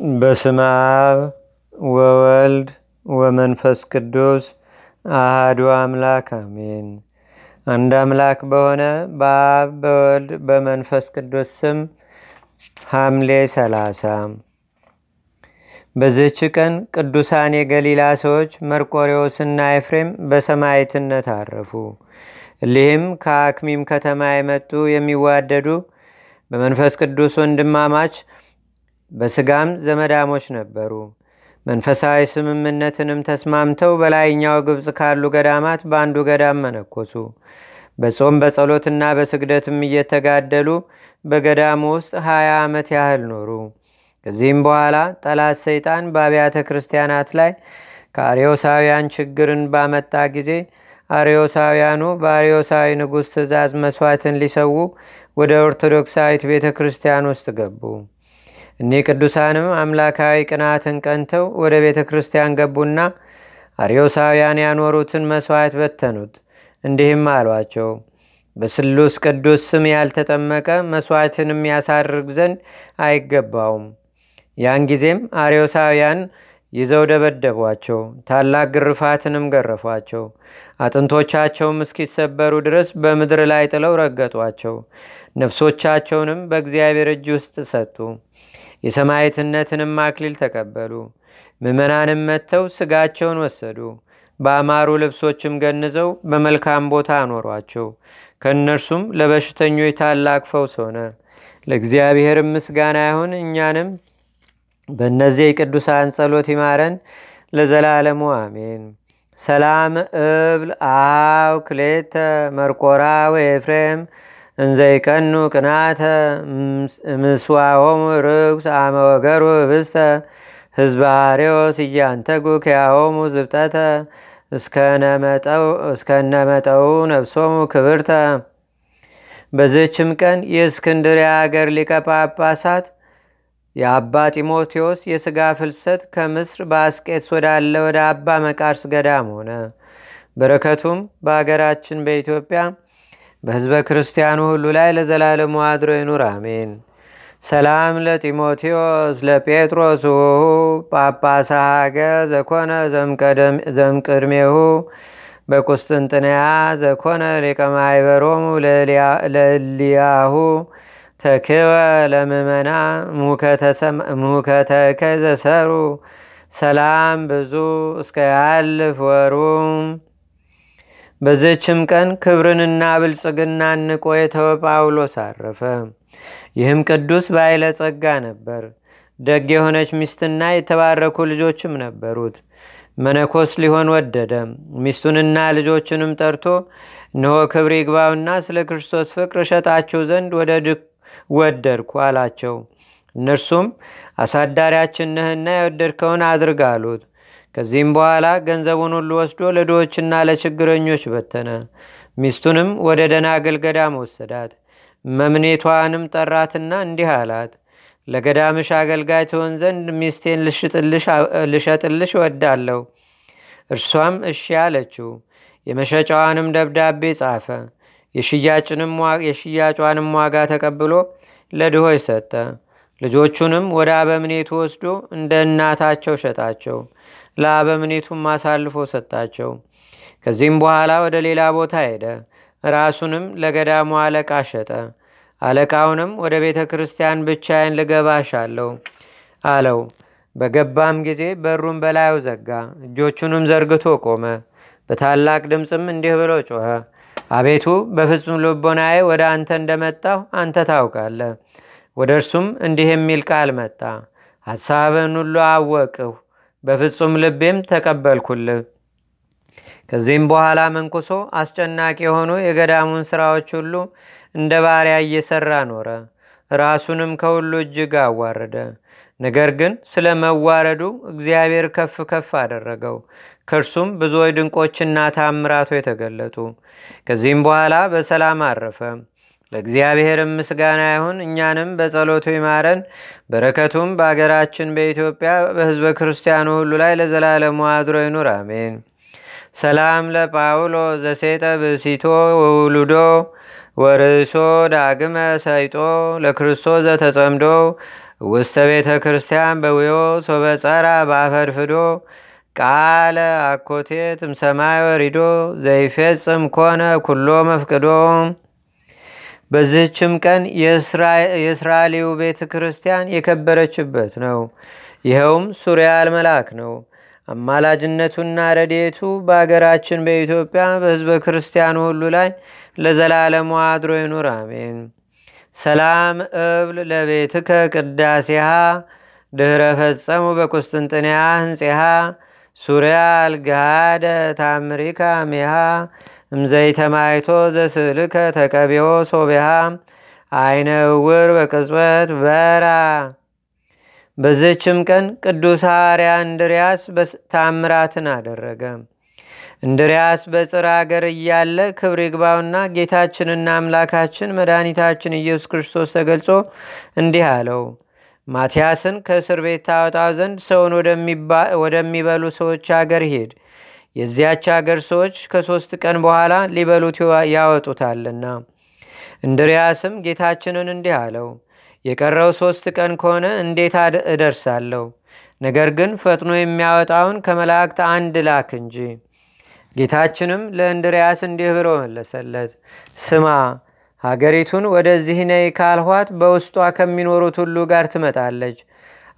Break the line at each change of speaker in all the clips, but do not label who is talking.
በስመ አብ ወወልድ ወመንፈስ ቅዱስ አህዱ አምላክ አሜን። አንድ አምላክ በሆነ በአብ በወልድ በመንፈስ ቅዱስ ስም ሐምሌ ሰላሳ በዚህች ቀን ቅዱሳን የገሊላ ሰዎች መርቆሬዎስና ኤፍሬም በሰማይትነት አረፉ። እሊህም ከአክሚም ከተማ የመጡ የሚዋደዱ በመንፈስ ቅዱስ ወንድማማች በስጋም ዘመዳሞች ነበሩ። መንፈሳዊ ስምምነትንም ተስማምተው በላይኛው ግብፅ ካሉ ገዳማት በአንዱ ገዳም መነኮሱ። በጾም በጸሎትና በስግደትም እየተጋደሉ በገዳሙ ውስጥ ሀያ ዓመት ያህል ኖሩ። ከዚህም በኋላ ጠላት ሰይጣን በአብያተ ክርስቲያናት ላይ ከአርዮሳውያን ችግርን ባመጣ ጊዜ አርዮሳውያኑ በአርዮሳዊ ንጉሥ ትእዛዝ መስዋዕትን ሊሰዉ ወደ ኦርቶዶክሳዊት ቤተ ክርስቲያን ውስጥ ገቡ። እኒህ ቅዱሳንም አምላካዊ ቅናትን ቀንተው ወደ ቤተ ክርስቲያን ገቡና አርዮሳውያን ያኖሩትን መሥዋዕት በተኑት። እንዲህም አሏቸው፣ በስሉስ ቅዱስ ስም ያልተጠመቀ መሥዋዕትን የሚያሳርግ ዘንድ አይገባውም። ያን ጊዜም አርዮሳውያን ይዘው ደበደቧቸው፣ ታላቅ ግርፋትንም ገረፏቸው። አጥንቶቻቸውም እስኪሰበሩ ድረስ በምድር ላይ ጥለው ረገጧቸው። ነፍሶቻቸውንም በእግዚአብሔር እጅ ውስጥ ሰጡ። የሰማዕትነትንም አክሊል ተቀበሉ። ምዕመናንም መጥተው ስጋቸውን ወሰዱ። በአማሩ ልብሶችም ገንዘው በመልካም ቦታ አኖሯቸው። ከእነርሱም ለበሽተኞች ታላቅ ፈውስ ሆነ። ለእግዚአብሔርም ምስጋና ይሁን። እኛንም በእነዚህ የቅዱሳን ጸሎት ይማረን ለዘላለሙ አሜን። ሰላም እብል አው ክሌተ መርቆራ ወኤፍሬም እንዘይቀኑ ቅናተ ምስዋሆሙ ርኩስ አመወገሩ ህብስተ ህዝበ አርዮስ እያንተጉ ከያሆሙ ዝብጠተ እስከነመጠው ነፍሶሙ ክብርተ። በዝችም ቀን የእስክንድርያ አገር ሊቀ ጳጳሳት የአባ ጢሞቴዎስ የሥጋ ፍልሰት ከምስር በአስቄትስ ወዳለ ወደ አባ መቃርስ ገዳም ሆነ። በረከቱም በአገራችን በኢትዮጵያ በሕዝበ ክርስቲያኑ ሁሉ ላይ ለዘላለሙ አድሮ ይኑር፣ አሜን። ሰላም ለጢሞቴዎስ ለጴጥሮስ ውሁ ሀገ ዘኮነ ዘምቅድሜሁ በቁስጥንጥንያ ዘኮነ ሊቀ ማይበሮሙ ለእልያሁ ተክወ ለምመና ሙከተከ ዘሰሩ ሰላም ብዙ እስከ ያልፍ ወሩም በዘችም ቀን ክብርንና ብልጽግናን ንቆ የተወ ጳውሎስ አረፈ። ይህም ቅዱስ ባይለ ጸጋ ነበር። ደግ የሆነች ሚስትና የተባረኩ ልጆችም ነበሩት። መነኮስ ሊሆን ወደደ። ሚስቱንና ልጆችንም ጠርቶ እነሆ ክብር ይግባውና ስለ ክርስቶስ ፍቅር እሸጣችሁ ዘንድ ወደ ወደድኩ አላቸው። እነርሱም አሳዳሪያችን ነህና የወደድከውን አድርግ አሉት። ከዚህም በኋላ ገንዘቡን ሁሉ ወስዶ ለድሆችና ለችግረኞች በተነ። ሚስቱንም ወደ ደናግል ገዳም ወሰዳት። መምኔቷንም ጠራትና እንዲህ አላት፣ ለገዳምሽ አገልጋይ ትሆን ዘንድ ሚስቴን ልሸጥልሽ እወዳለሁ። እርሷም እሺ አለችው። የመሸጫዋንም ደብዳቤ ጻፈ። የሽያጯንም ዋጋ ተቀብሎ ለድሆች ሰጠ። ልጆቹንም ወደ አበምኔቱ ወስዶ እንደ እናታቸው ሸጣቸው። ለአበምኔቱም አሳልፎ ሰጣቸው። ከዚህም በኋላ ወደ ሌላ ቦታ ሄደ። ራሱንም ለገዳሙ አለቃ ሸጠ። አለቃውንም ወደ ቤተ ክርስቲያን ብቻዬን ልገባሻለሁ አለው። በገባም ጊዜ በሩን በላዩ ዘጋ። እጆቹንም ዘርግቶ ቆመ። በታላቅ ድምፅም እንዲህ ብሎ ጮኸ። አቤቱ በፍጹም ልቦናዬ ወደ አንተ እንደመጣሁ አንተ ታውቃለህ። ወደ እርሱም እንዲህ የሚል ቃል መጣ። ሐሳብን ሁሉ አወቅሁ፣ በፍጹም ልቤም ተቀበልኩልህ። ከዚህም በኋላ መንኩሶ አስጨናቂ የሆኑ የገዳሙን ሥራዎች ሁሉ እንደ ባሪያ እየሠራ ኖረ። ራሱንም ከሁሉ እጅግ አዋረደ። ነገር ግን ስለ መዋረዱ እግዚአብሔር ከፍ ከፍ አደረገው። ከእርሱም ብዙዎች ድንቆችና ታምራቶ የተገለጡ። ከዚህም በኋላ በሰላም አረፈ። ለእግዚአብሔርም ምስጋና ይሁን። እኛንም በጸሎቱ ይማረን። በረከቱም በአገራችን በኢትዮጵያ በሕዝበ ክርስቲያኑ ሁሉ ላይ ለዘላለሙ አድሮ ይኑር፣ አሜን። ሰላም ለጳውሎ ዘሴጠ ብሲቶ ወውሉዶ ወርእሶ ዳግመ ሰይጦ ለክርስቶስ ዘተጸምዶ ውስተ ቤተ ክርስቲያን በውዮ ሶበጸራ በአፈድፍዶ ቃለ አኮቴት እምሰማይ ወሪዶ ዘይፌጽም ኮነ ኩሎ መፍቅዶ በዚህችም ቀን የእስራኤሊው ቤተ ክርስቲያን የከበረችበት ነው። ይኸውም ሱሪያል መልአክ ነው። አማላጅነቱና ረዴቱ በአገራችን በኢትዮጵያ በሕዝበ ክርስቲያኑ ሁሉ ላይ ለዘላለሙ አድሮ ይኑር፣ አሜን። ሰላም እብል ለቤትከ ቅዳሴሃ ድኅረ ፈጸሙ በቁስጥንጥንያ ህንፄሃ ሱሪያ አልጋደ ታምሪካ ሜሃ እምዘይተማይቶ ዘስልከ ተቀቢዮ ሶቢሃ አይነ እውር በቅጽበት በራ በዘችም ቀን ቅዱስ ሐዋርያ እንድርያስ ታምራትን አደረገ። እንድርያስ በጽር አገር እያለ ክብር ይግባውና ጌታችንና አምላካችን መድኃኒታችን ኢየሱስ ክርስቶስ ተገልጾ እንዲህ አለው። ማትያስን ከእስር ቤት ታወጣው ዘንድ ሰውን ወደሚበሉ ሰዎች አገር ሂድ። የዚያች አገር ሰዎች ከሦስት ቀን በኋላ ሊበሉት ያወጡታልና። እንድርያስም ጌታችንን እንዲህ አለው የቀረው ሦስት ቀን ከሆነ እንዴት እደርሳለሁ? ነገር ግን ፈጥኖ የሚያወጣውን ከመላእክት አንድ ላክ እንጂ። ጌታችንም ለእንድርያስ እንዲህ ብሎ መለሰለት፣ ስማ ሀገሪቱን ወደዚህ ነይ ካልኋት በውስጧ ከሚኖሩት ሁሉ ጋር ትመጣለች።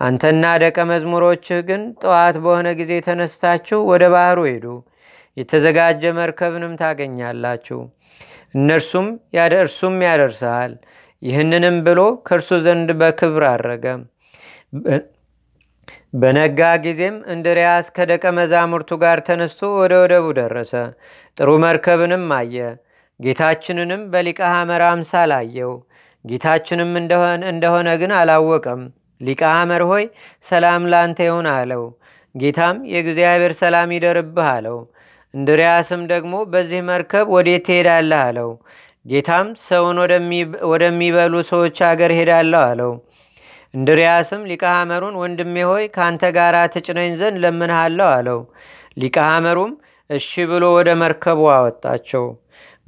አንተና ደቀ መዝሙሮችህ ግን ጠዋት በሆነ ጊዜ ተነስታችሁ ወደ ባህሩ ሄዱ። የተዘጋጀ መርከብንም ታገኛላችሁ። እነርሱም እርሱም ያደርስሃል። ይህንንም ብሎ ከእርሱ ዘንድ በክብር አረገ። በነጋ ጊዜም እንድርያስ ከደቀ መዛሙርቱ ጋር ተነስቶ ወደ ወደቡ ደረሰ። ጥሩ መርከብንም አየ። ጌታችንንም በሊቀ ሐመር አምሳል አየው። ጌታችንም እንደሆነ ግን አላወቀም። ሊቀ ሐመር ሆይ ሰላም ላንተ ይሁን አለው። ጌታም የእግዚአብሔር ሰላም ይደርብህ አለው። እንድርያስም ደግሞ በዚህ መርከብ ወዴት ትሄዳለህ አለው። ጌታም ሰውን ወደሚበሉ ሰዎች አገር ሄዳለሁ አለው። እንድርያስም ሊቀ ሐመሩን ወንድሜ ሆይ ከአንተ ጋር ትጭነኝ ዘንድ ለምንሃለሁ አለው። ሊቀ ሐመሩም እሺ ብሎ ወደ መርከቡ አወጣቸው።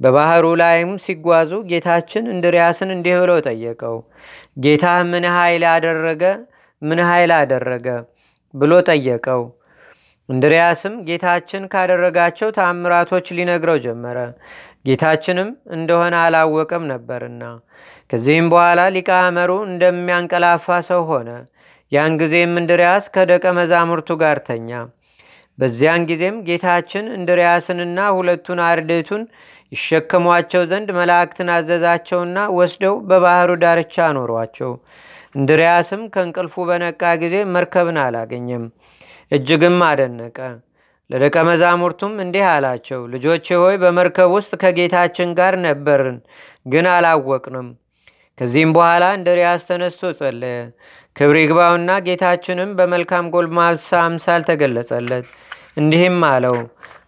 በባህሩ ላይም ሲጓዙ ጌታችን እንድርያስን እንዲህ ብሎ ጠየቀው። ጌታ ምን ኃይል አደረገ ምን ኃይል አደረገ ብሎ ጠየቀው። እንድርያስም ጌታችን ካደረጋቸው ታምራቶች ሊነግረው ጀመረ። ጌታችንም እንደሆነ አላወቀም ነበርና። ከዚህም በኋላ ሊቀ ሐመሩ እንደሚያንቀላፋ ሰው ሆነ። ያን ጊዜም እንድርያስ ከደቀ መዛሙርቱ ጋር ተኛ። በዚያን ጊዜም ጌታችን እንድርያስንና ሁለቱን አርድእቱን ይሸከሟቸው ዘንድ መላእክትን አዘዛቸውና ወስደው በባህሩ ዳርቻ አኖሯቸው። እንድርያስም ከእንቅልፉ በነቃ ጊዜ መርከብን አላገኘም፣ እጅግም አደነቀ። ለደቀ መዛሙርቱም እንዲህ አላቸው፣ ልጆቼ ሆይ በመርከብ ውስጥ ከጌታችን ጋር ነበርን፣ ግን አላወቅንም። ከዚህም በኋላ እንድርያስ ተነስቶ ጸለየ። ክብር ይግባውና ጌታችንም በመልካም ጎልማሳ አምሳል ተገለጸለት። እንዲህም አለው፣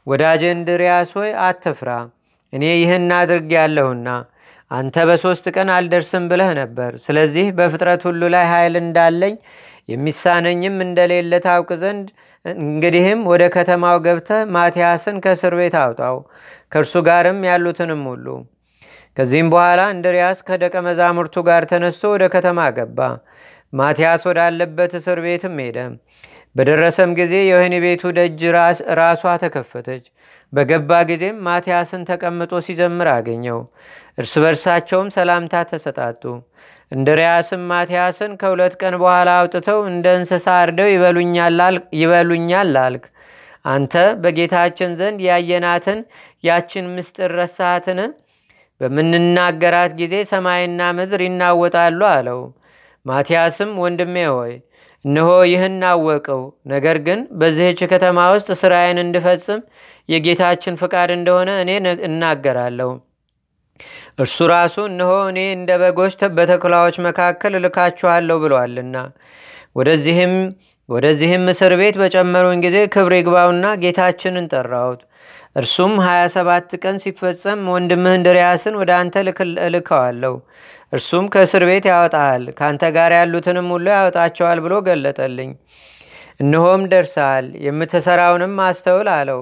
ወዳጄ እንድርያስ ሆይ አትፍራ፣ እኔ ይህን አድርግ ያለሁና አንተ በሦስት ቀን አልደርስም ብለህ ነበር። ስለዚህ በፍጥረት ሁሉ ላይ ኃይል እንዳለኝ የሚሳነኝም እንደሌለ ታውቅ ዘንድ እንግዲህም ወደ ከተማው ገብተህ ማትያስን ከእስር ቤት አውጣው፣ ከእርሱ ጋርም ያሉትንም ሁሉ። ከዚህም በኋላ እንድርያስ ከደቀ መዛሙርቱ ጋር ተነስቶ ወደ ከተማ ገባ። ማትያስ ወዳለበት እስር ቤትም ሄደ። በደረሰም ጊዜ የወህኒ ቤቱ ደጅ ራሷ ተከፈተች። በገባ ጊዜም ማትያስን ተቀምጦ ሲዘምር አገኘው። እርስ በርሳቸውም ሰላምታ ተሰጣጡ። እንድርያስም ማትያስን ከሁለት ቀን በኋላ አውጥተው እንደ እንስሳ አርደው ይበሉኛል አልክ። አንተ በጌታችን ዘንድ ያየናትን ያችን ምስጢር ረሳሃትን? በምንናገራት ጊዜ ሰማይና ምድር ይናወጣሉ አለው። ማትያስም ወንድሜ ሆይ እነሆ ይህን አወቀው። ነገር ግን በዚህች ከተማ ውስጥ ስራዬን እንድፈጽም የጌታችን ፍቃድ እንደሆነ እኔ እናገራለሁ። እርሱ ራሱ እነሆ እኔ እንደ በጎች በተኩላዎች መካከል እልካችኋለሁ ብሏልና። ወደዚህም ወደዚህም እስር ቤት በጨመሩን ጊዜ ክብር ይግባውና ጌታችንን ጠራሁት። እርሱም 27 ቀን ሲፈጸም ወንድምህ እንድርያስን ወደ አንተ እልከዋለሁ። እርሱም ከእስር ቤት ያወጣሃል፣ ከአንተ ጋር ያሉትንም ሁሉ ያወጣቸዋል ብሎ ገለጠልኝ። እነሆም ደርሰሃል፣ የምትሠራውንም አስተውል አለው።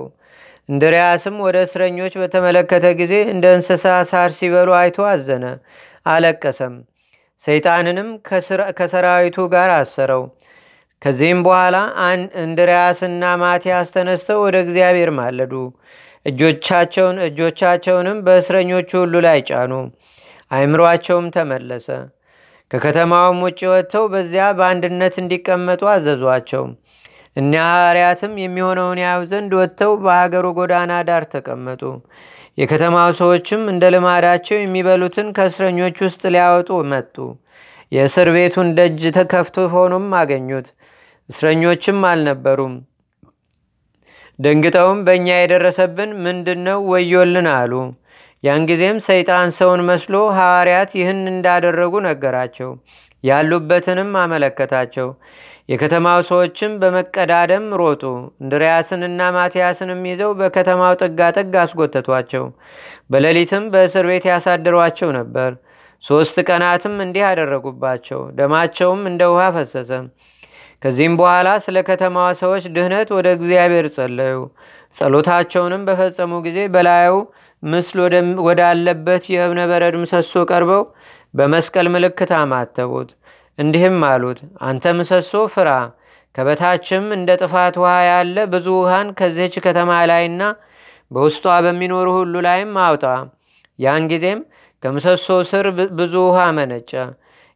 እንድርያስም ወደ እስረኞች በተመለከተ ጊዜ እንደ እንስሳ ሳር ሲበሉ አይቶ አዘነ፣ አለቀሰም። ሰይጣንንም ከሰራዊቱ ጋር አሰረው። ከዚህም በኋላ እንድርያስና ማቲያስ ተነስተው ወደ እግዚአብሔር ማለዱ። እጆቻቸውን እጆቻቸውንም በእስረኞቹ ሁሉ ላይ ጫኑ። አይምሯቸውም ተመለሰ። ከከተማውም ውጭ ወጥተው በዚያ በአንድነት እንዲቀመጡ አዘዟቸው። እኒያ ሐዋርያትም የሚሆነውን ያዩ ዘንድ ወጥተው በሀገሩ ጎዳና ዳር ተቀመጡ። የከተማው ሰዎችም እንደ ልማዳቸው የሚበሉትን ከእስረኞች ውስጥ ሊያወጡ መጡ። የእስር ቤቱን ደጅ ተከፍቶ ሆኖም አገኙት። እስረኞችም አልነበሩም። ደንግጠውም በእኛ የደረሰብን ምንድን ነው? ወዮልን አሉ። ያን ጊዜም ሰይጣን ሰውን መስሎ ሐዋርያት ይህን እንዳደረጉ ነገራቸው። ያሉበትንም አመለከታቸው። የከተማው ሰዎችም በመቀዳደም ሮጡ። እንድርያስንና ማትያስንም ይዘው በከተማው ጥጋጥግ አስጎተቷቸው። በሌሊትም በእስር ቤት ያሳድሯቸው ነበር። ሦስት ቀናትም እንዲህ አደረጉባቸው። ደማቸውም እንደ ውሃ ፈሰሰ። ከዚህም በኋላ ስለ ከተማዋ ሰዎች ድህነት ወደ እግዚአብሔር ጸለዩ። ጸሎታቸውንም በፈጸሙ ጊዜ በላዩ ምስል ወዳለበት የእብነ በረድ ምሰሶ ቀርበው በመስቀል ምልክት አማተቡት። እንዲህም አሉት፣ አንተ ምሰሶ ፍራ፣ ከበታችም እንደ ጥፋት ውሃ ያለ ብዙ ውሃን ከዚህች ከተማ ላይና በውስጧ በሚኖሩ ሁሉ ላይም አውጣ። ያን ጊዜም ከምሰሶ ስር ብዙ ውሃ መነጨ።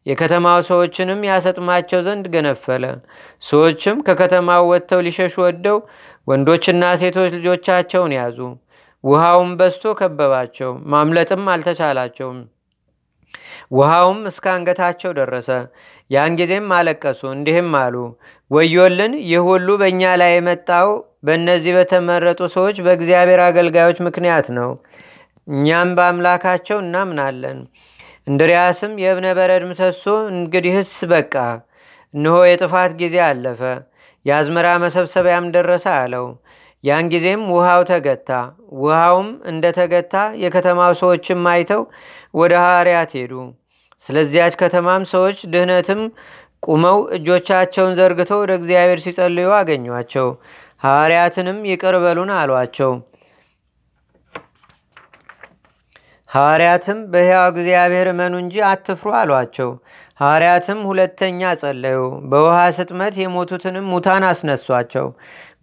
የከተማው ሰዎችንም ያሰጥማቸው ዘንድ ገነፈለ። ሰዎችም ከከተማው ወጥተው ሊሸሹ ወደው ወንዶችና ሴቶች ልጆቻቸውን ያዙ። ውሃውም በስቶ ከበባቸው፣ ማምለጥም አልተቻላቸውም። ውሃውም እስከ አንገታቸው ደረሰ። ያን ጊዜም አለቀሱ፣ እንዲህም አሉ፣ ወዮልን! ይህ ሁሉ በእኛ ላይ የመጣው በእነዚህ በተመረጡ ሰዎች በእግዚአብሔር አገልጋዮች ምክንያት ነው። እኛም በአምላካቸው እናምናለን። እንድሪያስም የእብነ በረድ ምሰሶ እንግዲህስ በቃ፣ እነሆ የጥፋት ጊዜ አለፈ፣ የአዝመራ መሰብሰቢያም ደረሰ አለው። ያን ጊዜም ውሃው ተገታ። ውሃውም እንደተገታ የከተማው ሰዎችም አይተው ወደ ሐዋርያት ሄዱ። ስለዚያች ከተማም ሰዎች ድህነትም ቁመው እጆቻቸውን ዘርግተው ወደ እግዚአብሔር ሲጸልዩ አገኟቸው። ሐዋርያትንም ይቅር በሉን አሏቸው። ሐዋርያትም በሕያው እግዚአብሔር እመኑ እንጂ አትፍሩ አሏቸው። ሐዋርያትም ሁለተኛ ጸለዩ። በውሃ ስጥመት የሞቱትንም ሙታን አስነሷቸው።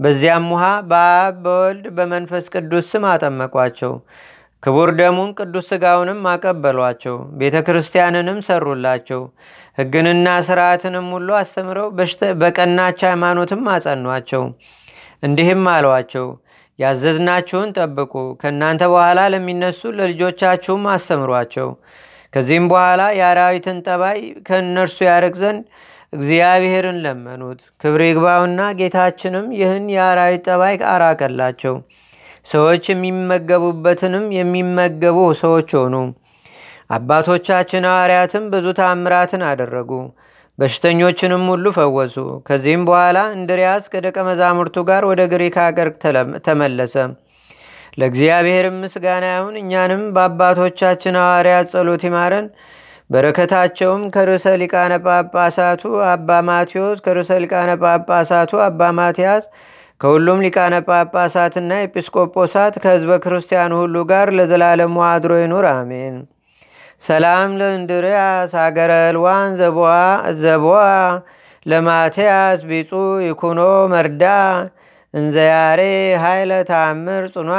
በዚያም ውሃ በአብ በወልድ በመንፈስ ቅዱስ ስም አጠመቋቸው። ክቡር ደሙን ቅዱስ ሥጋውንም አቀበሏቸው። ቤተ ክርስቲያንንም ሰሩላቸው። ሕግንና ሥርዓትንም ሁሉ አስተምረው በቀናች ሃይማኖትም አጸኗቸው። እንዲህም አሏቸው ያዘዝናችሁን ጠብቁ። ከእናንተ በኋላ ለሚነሱ ለልጆቻችሁም አስተምሯቸው። ከዚህም በኋላ የአራዊትን ጠባይ ከእነርሱ ያርቅ ዘንድ እግዚአብሔርን ለመኑት። ክብር ይግባውና ጌታችንም ይህን የአራዊት ጠባይ አራቀላቸው። ሰዎች የሚመገቡበትንም የሚመገቡ ሰዎች ሆኑ። አባቶቻችን ሐዋርያትም ብዙ ታምራትን አደረጉ። በሽተኞችንም ሁሉ ፈወሱ። ከዚህም በኋላ እንድሪያስ ከደቀ መዛሙርቱ ጋር ወደ ግሪክ አገር ተመለሰ። ለእግዚአብሔርም ምስጋና ይሁን። እኛንም በአባቶቻችን ሐዋርያት ጸሎት ይማረን። በረከታቸውም ከርዕሰ ሊቃነ ጳጳሳቱ አባ ማቴዎስ፣ ከርዕሰ ሊቃነ ጳጳሳቱ አባ ማትያስ፣ ከሁሉም ሊቃነ ጳጳሳትና ኤጲስቆጶሳት ከህዝበ ክርስቲያኑ ሁሉ ጋር ለዘላለሙ አድሮ ይኑር፣ አሜን። ሰላም ለእንድርያስ ሀገረ ልዋን ዘቦአ ለማትያስ ቢጹ ይኩኖ መርዳ እንዘያሬ ኃይለ ታምር ጽኗ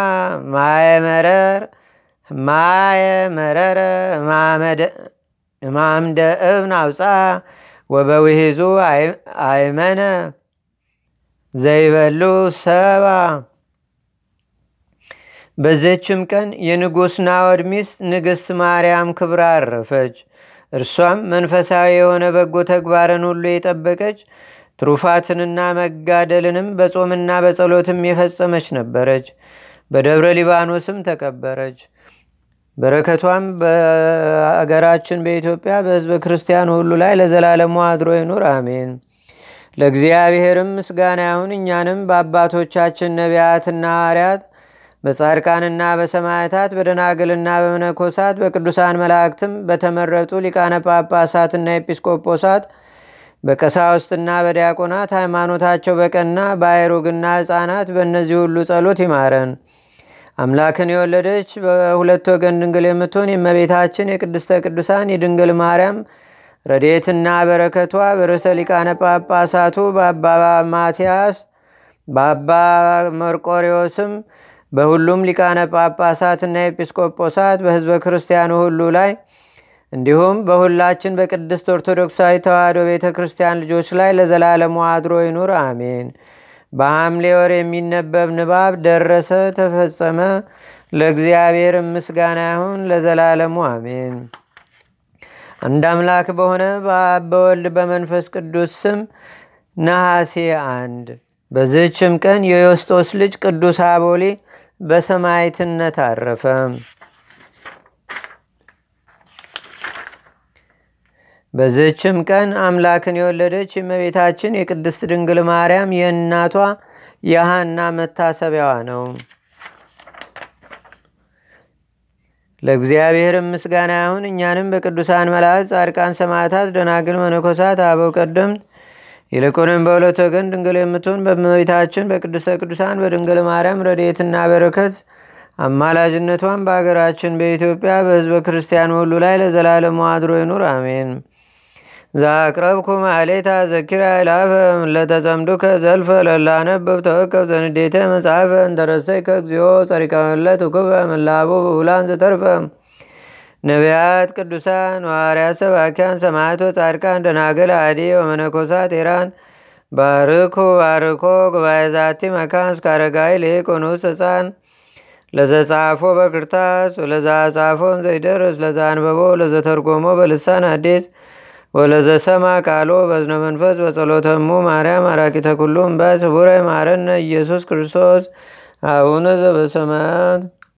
ማየመረር ማየመረረ ማምደ እብን አውፃ ወበውሂዙ አይመነ ዘይበሉ ሰባ በዘችም ቀን የንጉሥ ናወድ ሚስት ንግሥት ማርያም ክብራ አረፈች። እርሷም መንፈሳዊ የሆነ በጎ ተግባርን ሁሉ የጠበቀች ትሩፋትንና መጋደልንም በጾምና በጸሎትም የፈጸመች ነበረች። በደብረ ሊባኖስም ተቀበረች። በረከቷም በአገራችን በኢትዮጵያ በሕዝበ ክርስቲያን ሁሉ ላይ ለዘላለሙ አድሮ ይኑር፣ አሜን። ለእግዚአብሔርም ምስጋና ይሁን። እኛንም በአባቶቻችን ነቢያትና ሐዋርያት በጻድቃንና በሰማዕታት በደናግልና በመነኮሳት በቅዱሳን መላእክትም በተመረጡ ሊቃነ ጳጳሳትና ኤጲስቆጶሳት በቀሳውስትና በዲያቆናት ሃይማኖታቸው በቀና በአይሩግና ሕፃናት በእነዚህ ሁሉ ጸሎት ይማረን። አምላክን የወለደች በሁለት ወገን ድንግል የምትሆን የእመቤታችን የቅድስተ ቅዱሳን የድንግል ማርያም ረዴትና በረከቷ በርዕሰ ሊቃነ ጳጳሳቱ በአባ ማትያስ በአባ መርቆሪዎስም በሁሉም ሊቃነ ጳጳሳትና ኤጲስቆጶሳት በህዝበ ክርስቲያኑ ሁሉ ላይ እንዲሁም በሁላችን በቅድስት ኦርቶዶክሳዊ ተዋሕዶ ቤተ ክርስቲያን ልጆች ላይ ለዘላለሙ አድሮ ይኑር፣ አሜን። በሐምሌ ወር የሚነበብ ንባብ ደረሰ፣ ተፈጸመ። ለእግዚአብሔር ምስጋና ይሁን ለዘላለሙ አሜን። አንድ አምላክ በሆነ በአብ በወልድ በመንፈስ ቅዱስ ስም ነሐሴ አንድ በዝህችም ቀን የዮስጦስ ልጅ ቅዱስ አቦሊ በሰማይትነት አረፈ። በዝህችም ቀን አምላክን የወለደች የእመቤታችን የቅድስት ድንግል ማርያም የእናቷ የሐና መታሰቢያዋ ነው። ለእግዚአብሔር ምስጋና ይሁን። እኛንም በቅዱሳን መላእክት፣ ጻድቃን፣ ሰማዕታት፣ ደናግል፣ መነኮሳት፣ አበው ቀደምት ይልቁንም በሁለት ወገን ድንግል የምትሆን በእመቤታችን በቅድስተ ቅዱሳን በድንግል ማርያም ረድኤትና በረከት አማላጅነቷን በአገራችን በኢትዮጵያ በሕዝበ ክርስቲያን ሁሉ ላይ ለዘላለሙ አድሮ ይኑር፣ አሜን። ዛቅረብኩ ማሌታ ዘኪራ ይላፈ ለተጸምዱከ ዘልፈ ለላነብብ ተወከብ ዘንዴተ መጽሐፈ እንተረሰይከ እግዚኦ ጸሪቀመለት ውክበ ምላቡ ብሁላን ዘተርፈ። ነቢያት፣ ቅዱሳን፣ ዋርያት፣ ሰባኪያን፣ ሰማዕቶ፣ ጻድቃን፣ ደናገል፣ አዲ ወመነኮሳት ኤራን ባርኩ ባርኮ ጉባኤ ዛቲ መካን እስከ አረጋዊ ሊቆኑስ ህፃን ለዘጻፎ በክርታስ ወለዛ ጻፎን ዘይደርስ ለዛ አንበቦ ለዘተርጎሞ በልሳን አዲስ ወለዘሰማ ቃሎ በዝነ መንፈስ በጸሎተሙ ማርያም አራቂተ ኩሉም ባይ ስቡረ ኢየሱስ ክርስቶስ አቡነ ዘበሰማያት